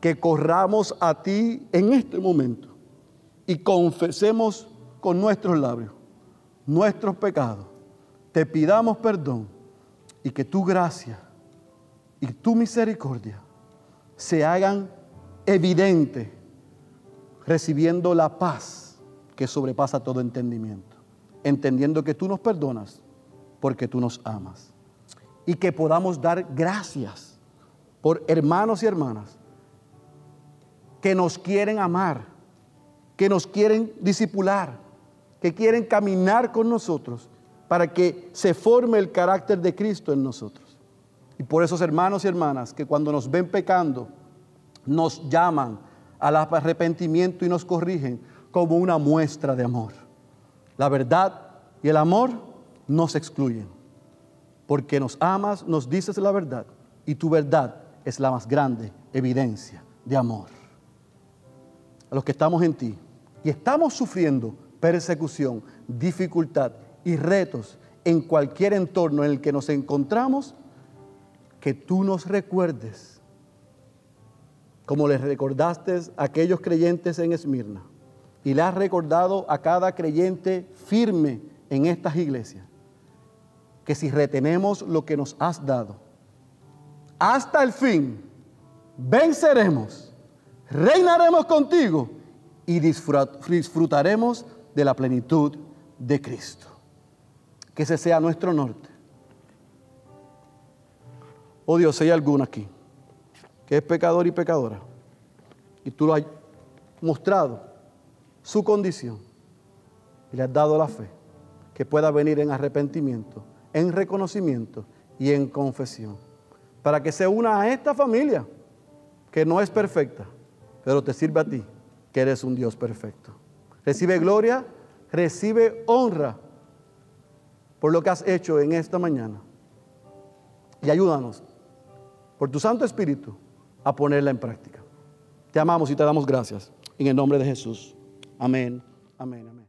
[SPEAKER 1] Que corramos a ti en este momento y confesemos con nuestros labios nuestros pecados, te pidamos perdón y que tu gracia y tu misericordia se hagan evidentes, recibiendo la paz que sobrepasa todo entendimiento, entendiendo que tú nos perdonas porque tú nos amas. Y que podamos dar gracias por hermanos y hermanas que nos quieren amar, que nos quieren disipular, que quieren caminar con nosotros para que se forme el carácter de Cristo en nosotros. Y por esos hermanos y hermanas que cuando nos ven pecando, nos llaman al arrepentimiento y nos corrigen como una muestra de amor. La verdad y el amor no se excluyen. Porque nos amas, nos dices la verdad y tu verdad es la más grande evidencia de amor. A los que estamos en ti y estamos sufriendo persecución, dificultad y retos en cualquier entorno en el que nos encontramos, que tú nos recuerdes, como les recordaste a aquellos creyentes en Esmirna, y le has recordado a cada creyente firme en estas iglesias, que si retenemos lo que nos has dado, hasta el fin, venceremos, reinaremos contigo y disfrutaremos de la plenitud de Cristo. Que ese sea nuestro norte. Oh Dios, hay alguno aquí que es pecador y pecadora y tú lo has mostrado su condición y le has dado la fe que pueda venir en arrepentimiento, en reconocimiento y en confesión, para que se una a esta familia que no es perfecta, pero te sirve a ti, que eres un Dios perfecto. Recibe gloria, recibe honra por lo que has hecho en esta mañana. Y ayúdanos, por tu Santo Espíritu, a ponerla en práctica. Te amamos y te damos gracias. En el nombre de Jesús. Amén. Amén. Amén.